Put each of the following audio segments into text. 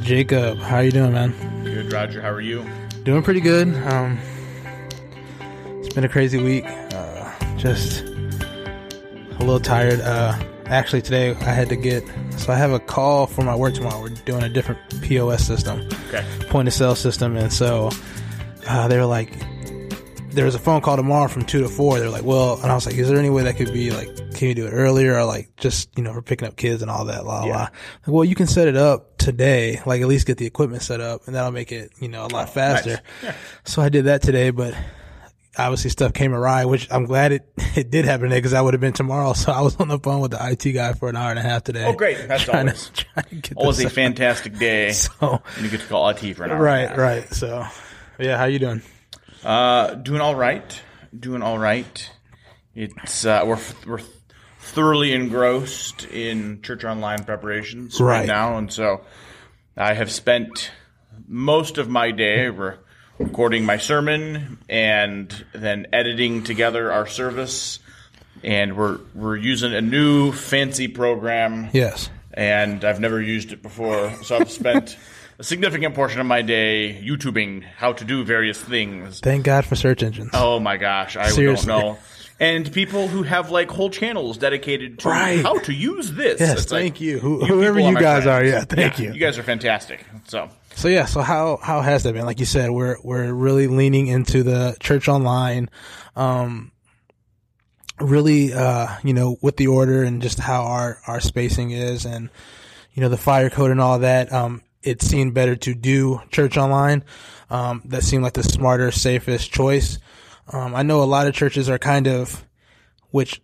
Jacob, how you doing, man? Good, Roger. How are you? Doing pretty good. Um, it's been a crazy week. Uh, just a little tired. Uh, actually, today I had to get. So I have a call for my work tomorrow. We're doing a different POS system, Okay. point of sale system, and so uh, they were like, there was a phone call tomorrow from two to four. They're like, well, and I was like, is there any way that could be like, can you do it earlier or like just you know for picking up kids and all that, blah blah. Like, well, you can set it up today, like at least get the equipment set up, and that'll make it you know a lot faster. So I did that today, but obviously stuff came awry, which I'm glad it, it did happen today because that would have been tomorrow. So I was on the phone with the IT guy for an hour and a half today. Oh, great. That's trying always- to, trying to Always a fantastic day. So, And you get to call IT for an hour. right, right. So, yeah, how you doing? Uh, doing all right. Doing all right. It's uh, we're we're thoroughly engrossed in church online preparations right, Right. now, and so I have spent most of my day re- recording my sermon and then editing together our service. And we're we're using a new fancy program Yes. and I've never used it before. So I've spent a significant portion of my day YouTubing how to do various things. Thank God for search engines. Oh my gosh, I Seriously. don't know. And people who have like whole channels dedicated to Right. how to use this. Yes, It's like, thank you. Who- people whoever you my guys are, yeah, thank you. You guys are fantastic. So So yeah, so how how has that been? Like you said, we're we're really leaning into the church online, um, really, uh, you know, with the order and just how our our spacing is, and you know the fire code and all that. Um, it seemed better to do church online. Um, that seemed like the smarter, safest choice. Um, I know a lot of churches are kind of, which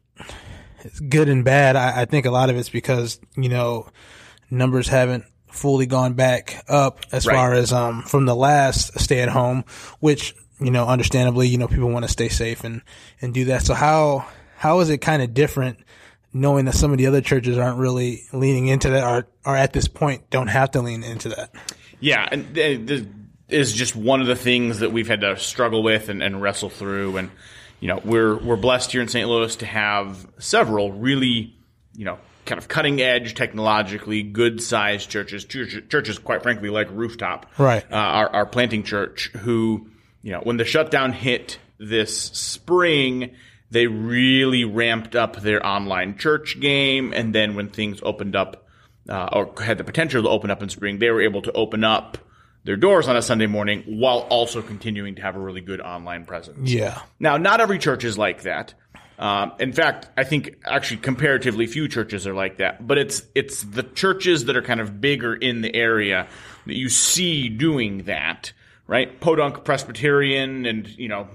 is good and bad. I, I think a lot of it's because you know numbers haven't fully gone back up as Right. far as um from the last stay at home, which you know understandably you know people want to stay safe and and do that. So how how is it kind of different? Knowing that some of the other churches aren't really leaning into that, or, or at this point don't have to lean into that. Yeah, and th- this is just one of the things that we've had to struggle with and, and wrestle through. And you know, we're we're blessed here in St. Louis to have several really, you know, kind of cutting edge, technologically good sized churches. Church, churches, quite frankly, like Rooftop, Right. Uh, our, our planting church, who you know, when the shutdown hit this spring. They really ramped up their online church game, and then when things opened up, uh, or had the potential to open up in spring, they were able to open up their doors on a Sunday morning while also continuing to have a really good online presence. Yeah, Now, not every church is like that. Um, in fact, I think actually comparatively few churches are like that. But it's it's the churches that are kind of bigger in the area that you see doing that, right? Podunk Presbyterian and you know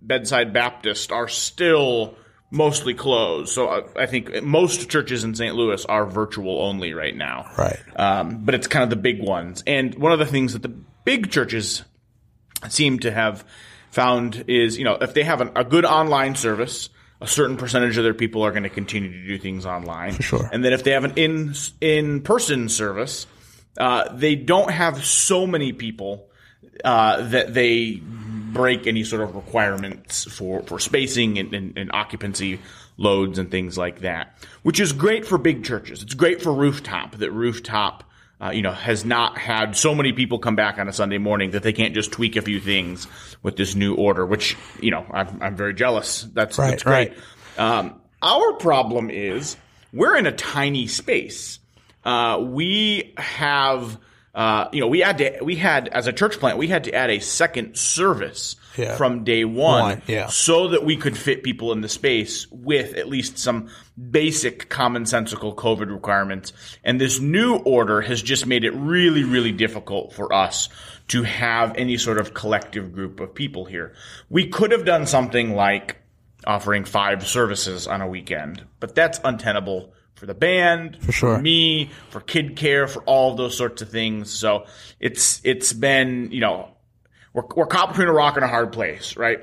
Bedside Baptist are still mostly closed. So I, I think most churches in St. Louis are virtual only right now right. um, but it's kind of the big ones. And one of the things that the big churches seem to have found is, you know, if they have an, a good online service, a certain percentage of their people are going to continue to do things online. For sure. And then if they have an in in person service, uh, they don't have so many people uh, that they break any sort of requirements for, for spacing and, and, and occupancy loads and things like that, which is great for big churches. It's great for Rooftop that Rooftop, uh, you know, has not had so many people come back on a Sunday morning that they can't just tweak a few things with this new order, which, you know, I'm, I'm very jealous. That's, Right, that's great. right. Um, our problem is we're in a tiny space. Uh, we have, uh, you know, we had to, we had, as a church plant, we had to add a second service Yeah. from day one, One, yeah. so that we could fit people in the space with at least some basic commonsensical COVID requirements. And this new order has just made it really, really difficult for us to have any sort of collective group of people here. We could have done something like offering five services on a weekend, but that's untenable for the band, for sure. for me, for kid care, for all of those sorts of things. So it's it's been you know we're we're caught between a rock and a hard place, right?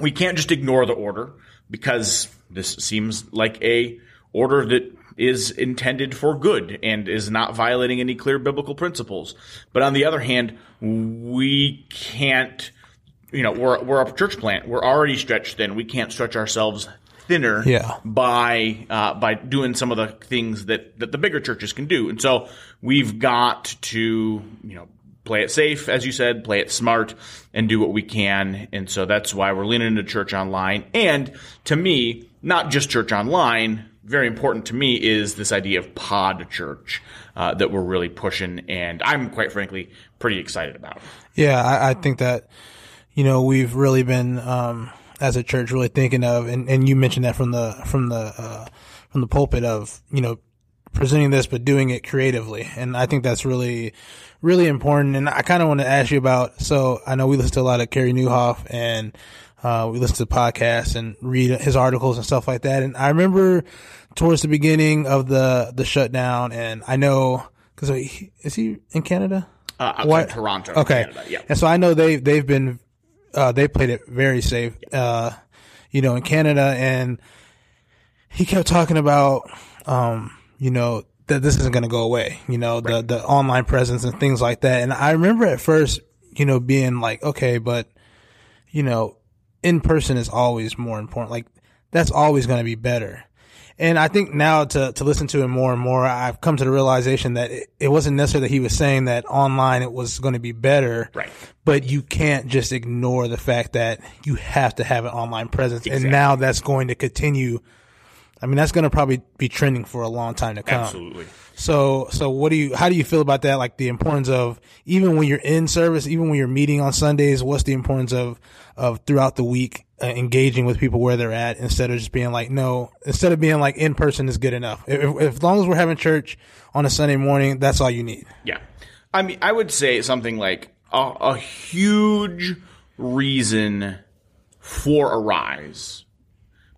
We can't just ignore the order because this seems like a order that is intended for good and is not violating any clear biblical principles. But on the other hand, we can't you know, we're we're a church plant. We're already stretched thin. We can't stretch ourselves thinner Yeah. by uh, by doing some of the things that that the bigger churches can do. And so we've got to you know play it safe, as you said, play it smart, and do what we can. And so that's why we're leaning into church online. And to me, not just church online. Very important to me is this idea of pod church uh, that we're really pushing, and I'm quite frankly pretty excited about. Yeah, I, I think that you know we've really been um, as a church really thinking of, and, and you mentioned that from the from the uh, from the pulpit of you know presenting this but doing it creatively, and I think that's really really important. And I kind of want to ask you about. So I know we listen to a lot of Carey Nieuwhof and. Uh, we listen to podcasts and read his articles and stuff like that. And I remember towards the beginning of the, the shutdown and I know, cause is he in Canada? Uh, What? Toronto, Okay. Canada, yeah. And so I know they they've been uh, they played it very safe, uh, you know, in Canada, and he kept talking about, um, you know, that this isn't going to go away, you know, the the online presence and things like that. And I remember at first, you know, being like, okay, but you know, in person is always more important. Like that's always going to be better. And I think now to, to listen to him more and more, I've come to the realization that it, it wasn't necessarily that he was saying that online it was going to be better. Right. But you can't just ignore the fact that you have to have an online presence. Exactly. And now that's going to continue. I mean, that's going to probably be trending for a long time to come. Absolutely. So, so what do you, how do you feel about that? Like the importance of, even when you're in service, even when you're meeting on Sundays, what's the importance of, of throughout the week, uh, engaging with people where they're at instead of just being like, no, instead of being like in person is good enough. If, if, as long as we're having church on a Sunday morning, that's all you need. Yeah. I mean, I would say something like a, a huge reason for Arise.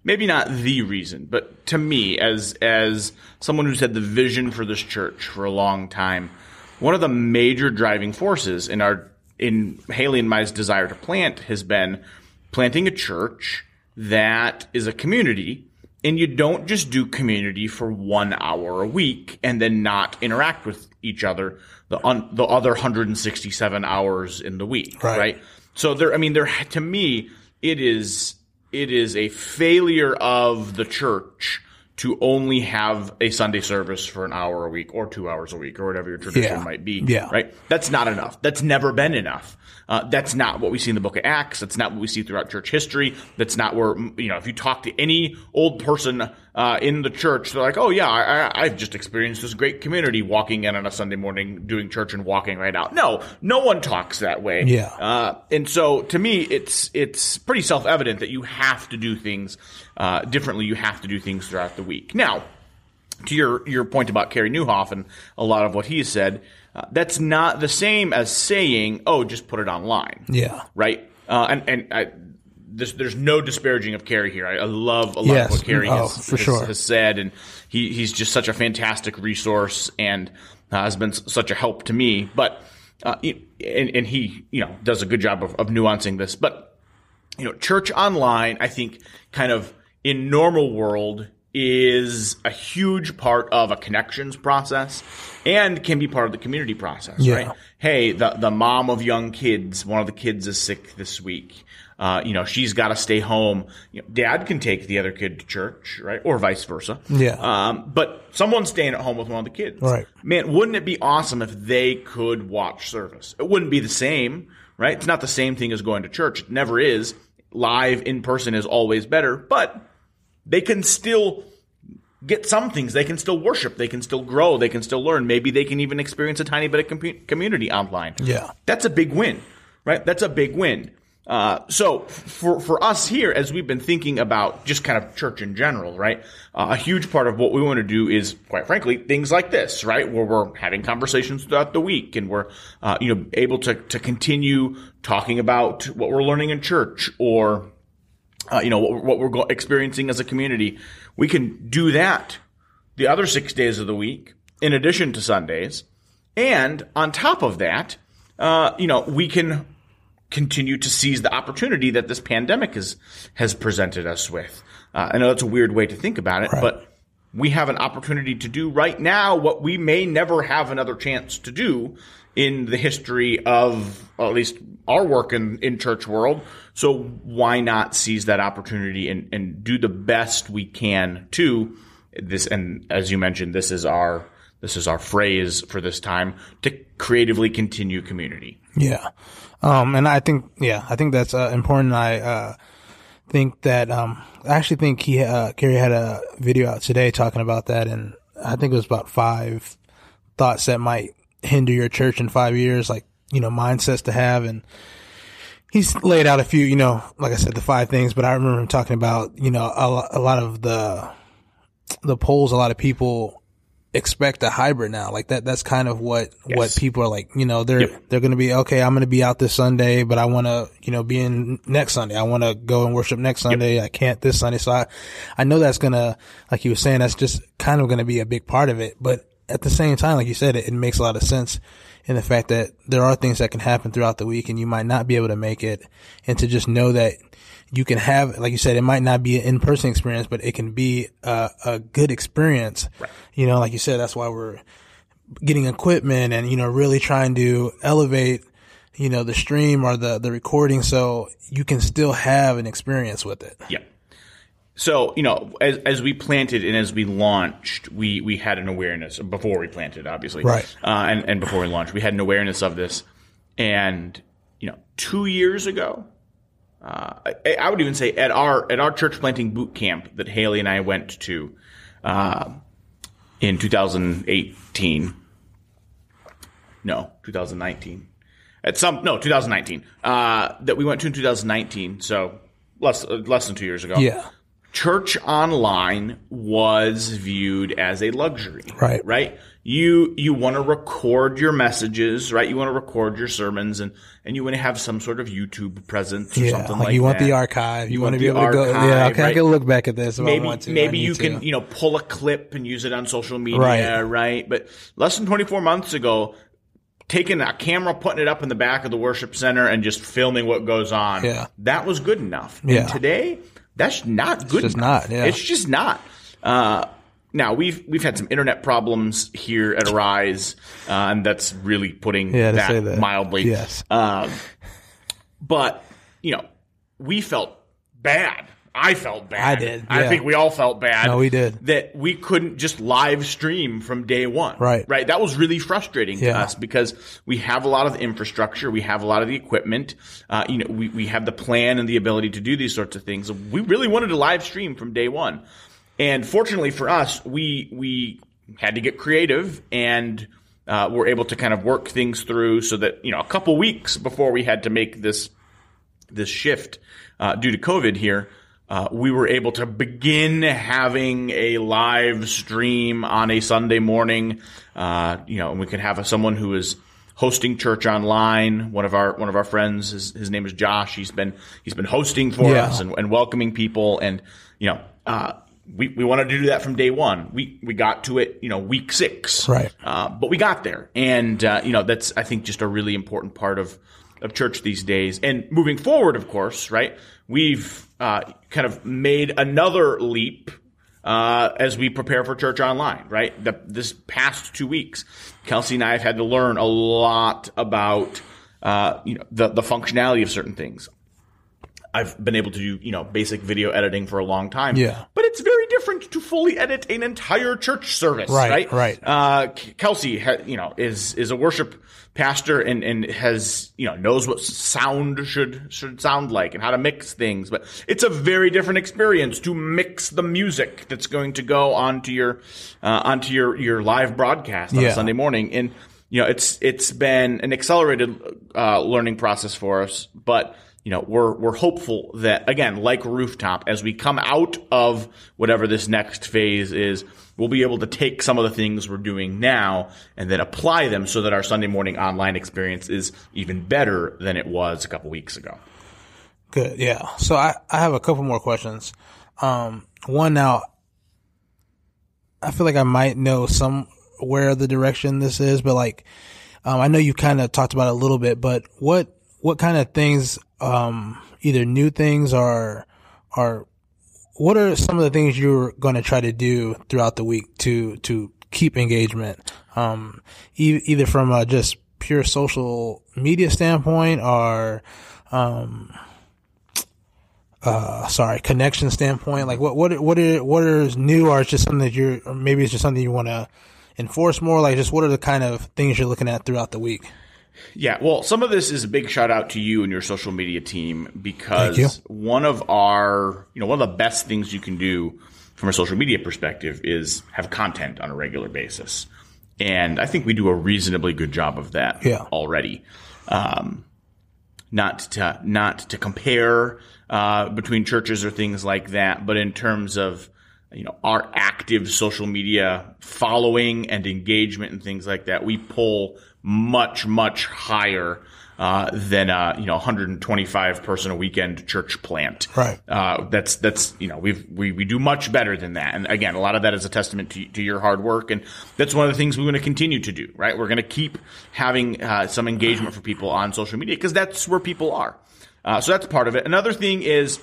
Maybe not the reason, but to me, as as someone who's had the vision for this church for a long time, one of the major driving forces in our in Haley and my desire to plant has been planting a church that is a community and you don't just do community for one hour a week and then not interact with each other the un, the other 167 hours in the week, Right. right? So there, I mean, there to me, it is it is a failure of the church to only have a Sunday service for an hour a week or two hours a week or whatever your tradition Yeah. might be. Yeah. Right. That's not enough. That's never been enough. Uh, that's not what we see in the book of Acts. That's not what we see throughout church history. That's not where, you know, if you talk to any old person uh, in the church, they're like, oh, yeah, I, I, I've just experienced this great community walking in on a Sunday morning, doing church and walking right out. No, no one talks that way. Yeah. Uh, and so to me, it's it's pretty self evident that you have to do things uh, differently. You have to do things throughout the week. Now, to your your point about Carey Nieuwhof and a lot of what he said, uh, that's not the same as saying, "Oh, just put it online." Yeah. Right. Uh, and and I, there's there's no disparaging of Carey here. I, I love a lot Yes. of what Carey Oh, has, has, sure. has said, and he he's just such a fantastic resource and uh, has been such a help to me. But uh, and and he you know does a good job of, of nuancing this, but you know, church online, I think, kind of in normal world is a huge part of a connections process and can be part of the community process, Yeah. right? Hey, the the mom of young kids, one of the kids is sick this week. Uh, you know, she's got to stay home. You know, dad can take the other kid to church, right? Or vice versa. Yeah. Um, but someone's staying at home with one of the kids. Right. Man, wouldn't it be awesome if they could watch service? It wouldn't be the same, right? It's not the same thing as going to church. It never is. Live in person is always better, but they can still get some things. They can still worship. They can still grow. They can still learn. Maybe they can even experience a tiny bit of com- community online. Yeah. That's a big win, right? That's a big win. Uh, so for for us here, as we've been thinking about just kind of church in general, right? Uh, a huge part of what we want to do is, quite frankly, things like this, right? Where we're having conversations throughout the week, and we're uh, you know able to to continue talking about what we're learning in church, or uh, you know what, we're- what we're go- experiencing as a community. We can do that the other six days of the week, in addition to Sundays, and on top of that, uh, you know we can continue to seize the opportunity that this pandemic has has presented us with. Uh, I know that's a weird way to think about it, but we have an opportunity to do right now what we may never have another chance to do in the history of at least our work in, in church world. So why not seize that opportunity and, and do the best we can to this? And as you mentioned, this is our this is our phrase for this time to creatively continue community. Yeah. Um, and I think, yeah, I think that's uh, important. I, uh, think that, um, I actually think he, uh, Carey had a video out today talking about that. And I think it was about five thoughts that might hinder your church in five years, like, you know, mindsets to have. And he's laid out a few, you know, like I said, the five things, but I remember him talking about, you know, a, a lot of the, the polls, a lot of people expect a hybrid now. Like that, that's kind of what, yes. what people are like, you know, they're, yep. they're going to be, okay, I'm going to be out this Sunday, but I want to, you know, be in next Sunday. I want to go and worship next Sunday. Yep. I can't this Sunday. So I, I know that's going to, like you were saying, that's just kind of going to be a big part of it. But at the same time, like you said, it, it makes a lot of sense in the fact that there are things that can happen throughout the week and you might not be able to make it and to just know that you can have, like you said, it might not be an in-person experience, but it can be a, a good experience. Right. You know, like you said, that's why we're getting equipment and, you know, really trying to elevate, you know, the stream or the, the recording so you can still have an experience with it. Yeah. So, you know, as, as we planted and as we launched, we, we had an awareness before we planted, obviously. Right. Uh, and, and before we launched, we had an awareness of this. And, you know, two years ago, uh, I, I, would even say at our at our church planting boot camp that Haley and I went to uh, in 2018. No, 2019. At some no 2019 uh, that we went to in 2019. So less less than two years ago. Yeah. Church online was viewed as a luxury. Right. Right you you want to record your messages, right? You want to record your sermons, and and you want to have some sort of YouTube presence or yeah, something like, like you that. want the archive. You, you want, want, to be able archive, to go. Yeah, okay, right? I can look back at this. maybe to, maybe you can you know pull a clip and use it on social media, right? right? But less than 24 months ago, taking a camera, putting it up in the back of the worship center, and just filming what goes on. Yeah, that was good enough. Yeah. And today, that's not good. It's not. Yeah, it's just not. Uh, now we've we've had some internet problems here at Arise, uh, and that's really putting yeah, that, that, mildly. Yes. Um, but you know, we felt bad. I felt bad. I did. Yeah. I think we all felt bad. No, we did. That we couldn't just live stream from day one. Right. Right. That was really frustrating yeah. to us because we have a lot of infrastructure, we have a lot of the equipment. Uh, you know, we, we have the plan and the ability to do these sorts of things. We really wanted to live stream from day one. And fortunately for us, we we had to get creative and uh, were able to kind of work things through so that you know a couple weeks before we had to make this this shift uh, due to COVID here. Uh, we were able to begin having a live stream on a Sunday morning. Uh, you know, and we could have a, someone who is hosting church online. One of our one of our friends, his, his name is Josh. He's been he's been hosting for yeah. us and, and, welcoming people, and you know, uh, we, we wanted to do that from day one. We we got to it, you know, week six, right? Uh, but we got there, and uh, you know that's I think just a really important part of of church these days. And moving forward, of course, right? We've uh, kind of made another leap uh, as we prepare for church online, right? The, this past two weeks, Kelsey and I have had to learn a lot about uh, you know the the functionality of certain things. I've been able to do, you know, basic video editing for a long time. Yeah. But it's very to fully edit an entire church service, right? Right, right. Uh, Kelsey, ha, you know, is, is a worship pastor and, and has, you know, knows what sound should, should sound like and how to mix things. But it's a very different experience to mix the music that's going to go onto your, uh, onto your, your live broadcast on yeah. a Sunday morning. And, you know, it's, it's been an accelerated, uh, learning process for us, but, you know, we're we're hopeful that again, like rooftop, as we come out of whatever this next phase is, we'll be able to take some of the things we're doing now and then apply them so that our Sunday morning online experience is even better than it was a couple weeks ago. Good, yeah. So I I have a couple more questions. Um, one now, I feel like I might know some where the direction this is, but like, um, I know you kind of talked about it a little bit, but what what kind of things um, either new things or, or what are some of the things you're going to try to do throughout the week to to keep engagement, um, e- either from a just pure social media standpoint or, um, uh, sorry, connection standpoint? Like what, what, what are, what is new or it's just something that you're, maybe it's just something you want to enforce more? Like just what are the kind of things you're looking at throughout the week? Yeah, well, some of this is a big shout out to you and your social media team because one of our, you know, one of the best things you can do from a social media perspective is have content on a regular basis. And I think we do a reasonably good job of that Yeah. already. Um, not to not to compare uh, between churches or things like that, but in terms of you know our active social media following and engagement and things like that, we pull much much higher uh, than a you know 125 person a weekend church plant. Right. Uh, that's that's you know we've we, we do much better than that. And again, a lot of that is a testament to, to your hard work, and that's one of the things we're going to continue to do. Right, we're going to keep having uh, some engagement for people on social media because that's where people are. Uh, so that's part of it. Another thing is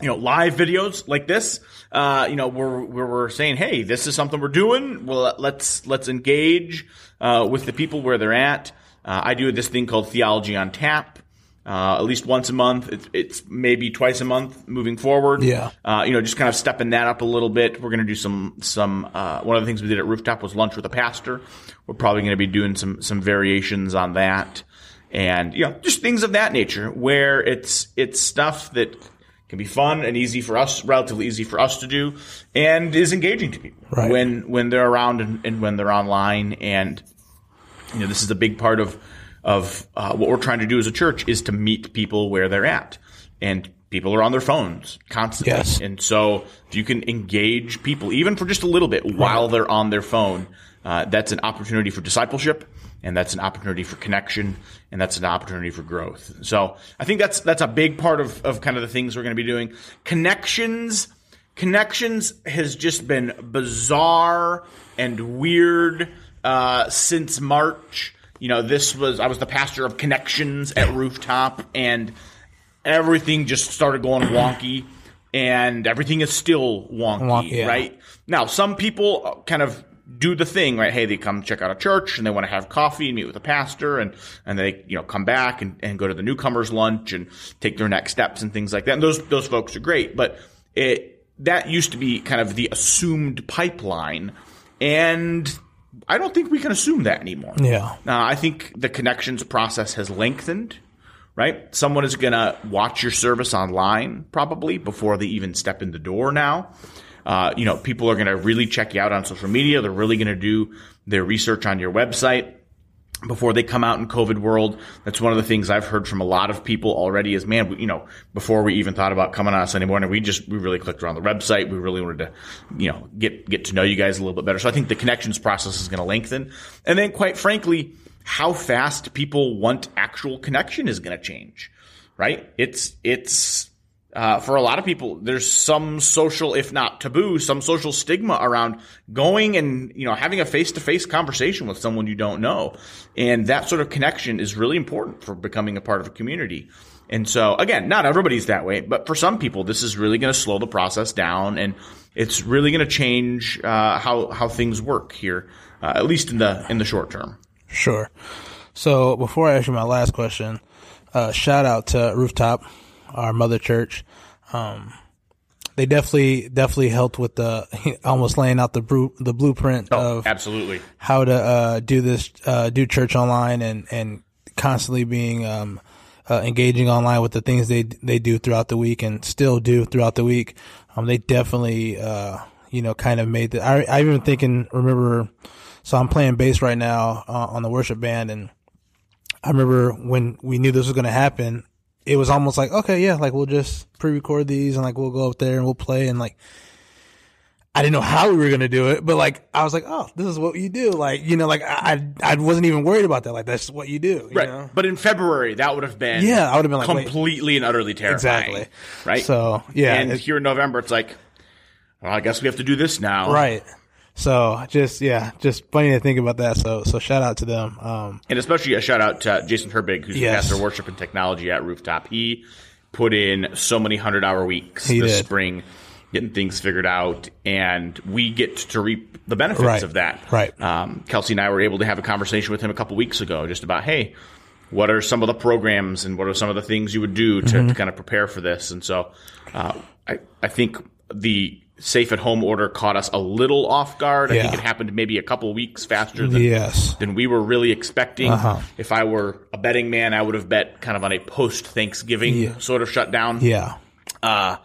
you know, live videos like this, uh, you know, where, where we're saying, hey, this is something we're doing. Well, let's, let's engage, uh, with the people where they're at. Uh, I do this thing called Theology on Tap. Uh, at least once a month. It's, it's maybe twice a month moving forward. Yeah. Uh, you know, just kind of stepping that up a little bit. We're going to do some, some, uh, one of the things we did at Rooftop was lunch with a pastor. We're probably going to be doing some, some variations on that. And, you know, just things of that nature where it's, it's stuff that can be fun and easy for us, relatively easy for us to do, and is engaging to people Right. when when they're around and, and when they're online. And you know, this is a big part of of uh, what we're trying to do as a church is to meet people where they're at, and people are on their phones constantly. Yes. And so, if you can engage people even for just a little bit while they're on their phone, uh, that's an opportunity for discipleship, and that's an opportunity for connection, and that's an opportunity for growth. So, I think that's that's a big part of of kind of the things we're going to be doing. Connections. Connections has just been bizarre and weird uh, since March. You know, this was I was the pastor of Connections at Rooftop, and everything just started going wonky, and everything is still wonky, Wonky, yeah. right? Now, some people kind of do the thing, right? Hey, they come check out a church and they want to have coffee and meet with a pastor and, and they, you know, come back and, and go to the newcomers lunch and take their next steps and things like that. And those, those folks are great, but it, that used to be kind of the assumed pipeline. And I don't think we can assume that anymore. Yeah. Uh, I think the connections process has lengthened, right? Someone is going to watch your service online probably before they even step in the door now. Uh, you know, people are going to really check you out on social media. They're really going to do their research on your website before they come out in COVID world. That's one of the things I've heard from a lot of people already is, man, we, you know, before we even thought about coming on Sunday morning, we just, we really clicked around the website. We really wanted to, you know, get, get to know you guys a little bit better. So I think the connections process is going to lengthen. And then quite frankly, how fast people want actual connection is going to change, right? It's, it's, uh, for a lot of people, there's some social, if not taboo, some social stigma around going and you know having a face-to-face conversation with someone you don't know, and that sort of connection is really important for becoming a part of a community. And so, again, not everybody's that way, but for some people, this is really going to slow the process down, and it's really going to change uh, how how things work here, uh, at least in the in the short term. Sure. So before I ask you my last question, uh, shout out to Rooftop, our mother church. Um, they definitely, definitely helped with the almost laying out the bru- the blueprint of Absolutely. how to uh, do this, uh, do church online, and and constantly being um, uh, engaging online with the things they they do throughout the week and still do throughout the week. Um, they definitely, uh, you know, kind of made the. I I even thinking remember. So I'm playing bass right now uh, on the worship band, and I remember when we knew this was going to happen. It was almost like, okay, yeah, like we'll just pre-record these and like we'll go up there and we'll play and like I didn't know how we were gonna do it, but like I was like, oh, this is what you do. Like you know, like I I I wasn't even worried about that. Like that's what you do. you Right. know? But in February, that would have been Yeah, I would have been like, wait. completely and utterly terrifying. Exactly. Right. So yeah, and here in November, it's like, well, I guess we have to do this now. right. So just yeah, just funny to think about that. So so shout out to them. Um, And especially a shout out to Jason Herbig, who's Yes. the pastor of worship and technology at Rooftop. He put in so many hundred hour weeks He this did. spring getting things figured out, and we get to reap the benefits Right. of that. Right. Um, Kelsey and I were able to have a conversation with him a couple weeks ago, just about hey, what are some of the programs and what are some of the things you would do to, to kind of prepare for this? And so, uh, I I think the safe at home order caught us a little off guard. I think it happened maybe a couple weeks faster than Yes. than we were really expecting. Uh-huh. If I were a betting man, I would have bet kind of on a post Thanksgiving Yeah. sort of shutdown. Yeah. Uh,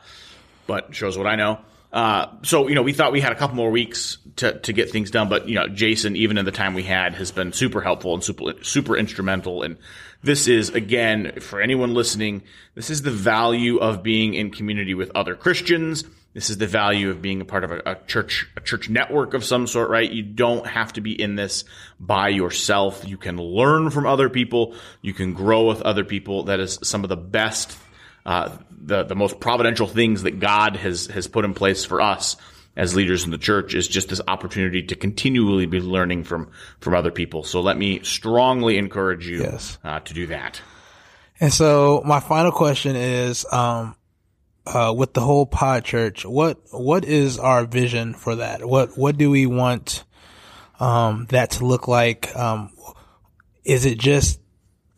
but shows what I know. Uh, so you know, we thought we had a couple more weeks to, to get things done, but you know, Jason, even in the time we had, has been super helpful and super super instrumental. And this is again for anyone listening, this is the value of being in community with other Christians. This is the value of being a part of a, a church a church network of some sort, right? You don't have to be in this by yourself. You can learn from other people. You can grow with other people. That is some of the best uh, the the most providential things that God has has put in place for us as leaders in the church is just this opportunity to continually be learning from from other people. So let me strongly encourage you Yes. uh, to do that. And so my final question is, um, uh, with the whole pod church, what, what is our vision for that? What, what do we want, um, that to look like? Um, is it just,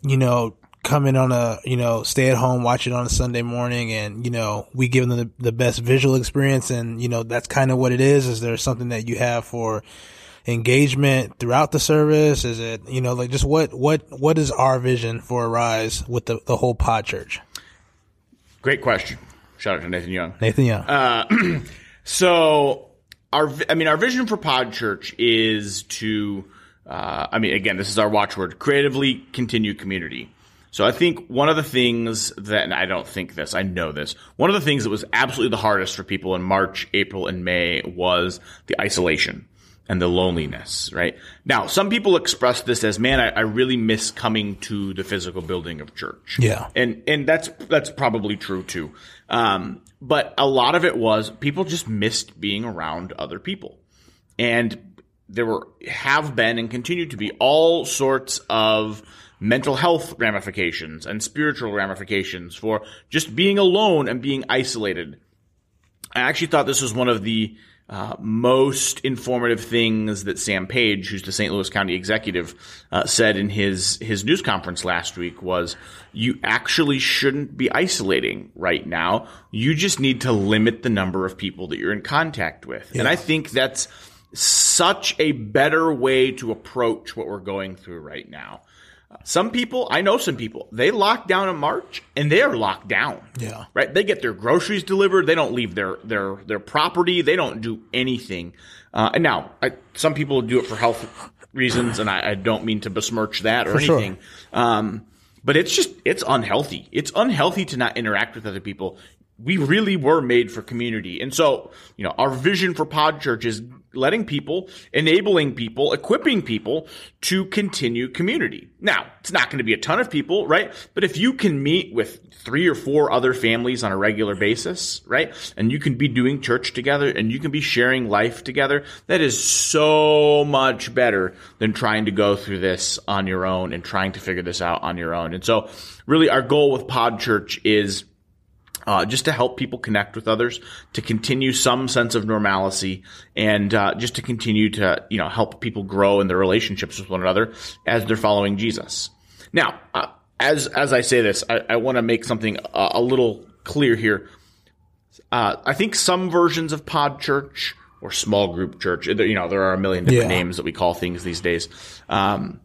you know, coming on a, you know, stay at home, watch it on a Sunday morning and, you know, we give them the, the best visual experience and, you know, that's kind of what it is. Is there something that you have for engagement throughout the service? Is it, you know, like just what, what, what is our vision for Arise with the, the whole pod church? Great question. Shout out to Nathan Young. Nathan Young. So our, I mean, our vision for Pod Church is to, uh, I mean, again, this is our watchword: creatively continue community. So I think one of the things that, and I don't think this, I know this. One of the things that was absolutely the hardest for people in March, April, and May was the isolation and the loneliness, right? Now, some people express this as, man, I, I really miss coming to the physical building of church. Yeah. And, and that's, that's probably true too. Um, but a lot of it was people just missed being around other people. And there were, have been and continue to be all sorts of mental health ramifications and spiritual ramifications for just being alone and being isolated. I actually thought this was one of the uh, most informative things that Sam Page, who's the St. Louis County executive, uh, said in his his news conference last week was you actually shouldn't be isolating right now. You just need to limit the number of people that you're in contact with. And I think that's such a better way to approach what we're going through right now. Some people, I know some people, they lock down in March and they are locked down. Yeah. Right? They get their groceries delivered. They don't leave their their their property. They don't do anything. Uh, and now, I, some people do it for health reasons, and I, I don't mean to besmirch that or For sure. anything. Um, but it's just it's unhealthy. It's unhealthy to not interact with other people. We really were made for community, and so you know our vision for Pod Church is letting people, enabling people, equipping people to continue community. Now, it's not going to be a ton of people, right? But if you can meet with three or four other families on a regular basis, right? And you can be doing church together and you can be sharing life together, that is so much better than trying to go through this on your own and trying to figure this out on your own. And so really our goal with Pod Church is uh, just to help people connect with others, to continue some sense of normalcy, and uh, just to continue to you know help people grow in their relationships with one another as they're following Jesus. Now, uh, as as I say this, I, I want to make something a, a little clear here. Uh, I think some versions of Pod Church or small group church, you know, there are a million different Yeah. names that we call things these days. Um,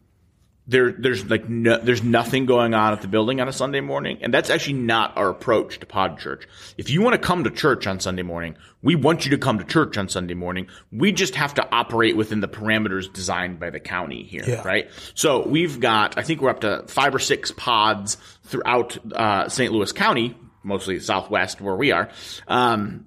there there's like no, there's nothing going on at the building on a Sunday morning, and that's actually not our approach to Pod Church. If you want to come to church on Sunday morning, we want you to come to church on Sunday morning. We just have to operate within the parameters designed by the county here, Yeah. right? So we've got I think we're up to five or six pods throughout uh, St. Louis County, mostly Southwest where we are. Um,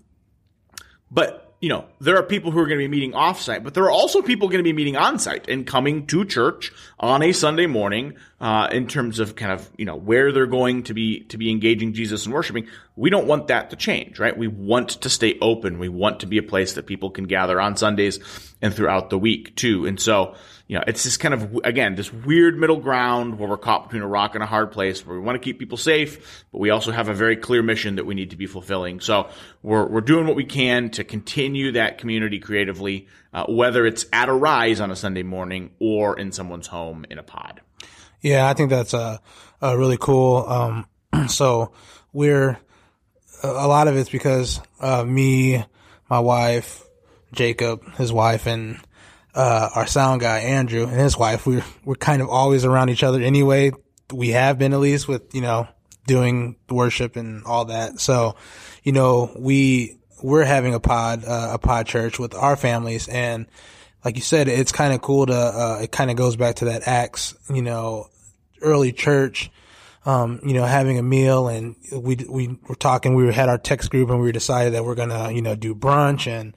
but you know, there are people who are going to be meeting offsite, but there are also people going to be meeting on-site and coming to church on a Sunday morning. Uh, in terms of kind of you know where they're going to be to be engaging Jesus and worshiping, We don't want that to change, right? We want to stay open. We want to be a place that people can gather on Sundays and throughout the week too. And so, you know, it's this kind of, again, this weird middle ground where we're caught between a rock and a hard place where we want to keep people safe, but we also have a very clear mission that we need to be fulfilling. So we're, we're doing what we can to continue that community creatively, uh, whether it's at Arise on a Sunday morning or in someone's home in a pod. Yeah, I think that's a, uh really cool. Um, so we're a lot of it's because uh, me, my wife, Jacob, his wife, and uh, our sound guy Andrew and his wife. We're we're kind of always around each other anyway. We have been at least with you know doing worship and all that. So, you know, we we're having a pod uh, a pod church with our families. And like you said, it's kind of cool to, uh, it kind of goes back to that Acts, you know, early church, um, you know, having a meal. And we, we were talking, we had our text group and we decided that we're going to, you know, do brunch. And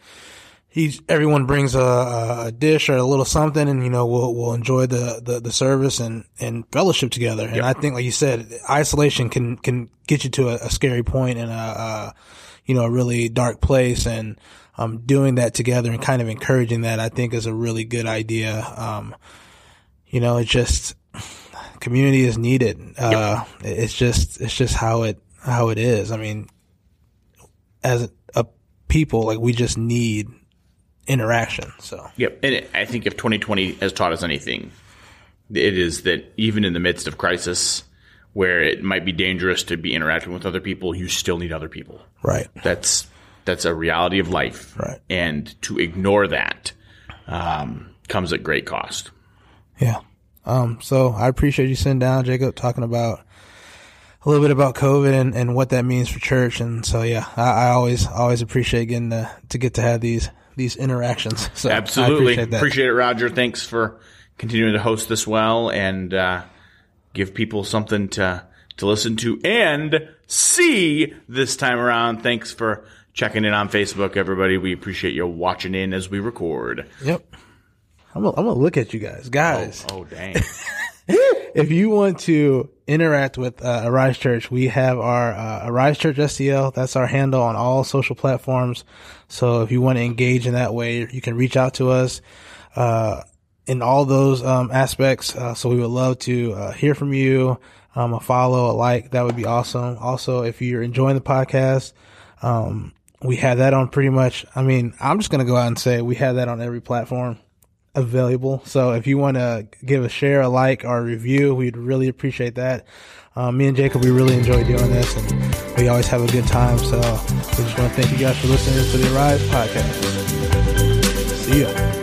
he's, everyone brings a, a dish or a little something and, you know, we'll, we'll enjoy the, the, the service and, and fellowship together. And I think, like you said, isolation can, can get you to a, a scary point and a, a, you know, a really dark place and, um, doing that together and kind of encouraging that, I think is a really good idea. Um, you know, it's just community is needed. Uh, yep. it's just, it's just how it, how it is. I mean, as a people, like we just need interaction. So, yep. And I think if 2020 has taught us anything, it is that even in the midst of crisis, where it might be dangerous to be interacting with other people, you still need other people. Right. That's that's a reality of life. Right. And to ignore that um, comes at great cost. Yeah. Um, so I appreciate you sitting down, Jacob, talking about a little bit about COVID and, and what that means for church. And so, yeah, I, I always, always appreciate getting to, to get to have these, these interactions. So absolutely appreciate, appreciate, it, Roger. Thanks for continuing to host this well and, uh, give people something to, to listen to and see this time around. Thanks for checking in on Facebook, everybody. We appreciate you watching in as we record. Yep. I'm gonna, I'm look at you guys, guys. Oh, oh dang. if you want to interact with uh, Arise Church, we have our uh, Arise Church STL. That's our handle on all social platforms. So if you want to engage in that way, you can reach out to us uh, in all those um, aspects. Uh, so we would love to uh, hear from you. Um, a follow, a like, that would be awesome. Also, if you're enjoying the podcast, um, we had that on pretty much. I mean, I'm just going to go out and say we had that on every platform available. So if you want to give a share, a like, or a review, we'd really appreciate that. Um, me and Jacob, we really enjoy doing this and we always have a good time. So we just want to thank you guys for listening to the Arise podcast. See ya.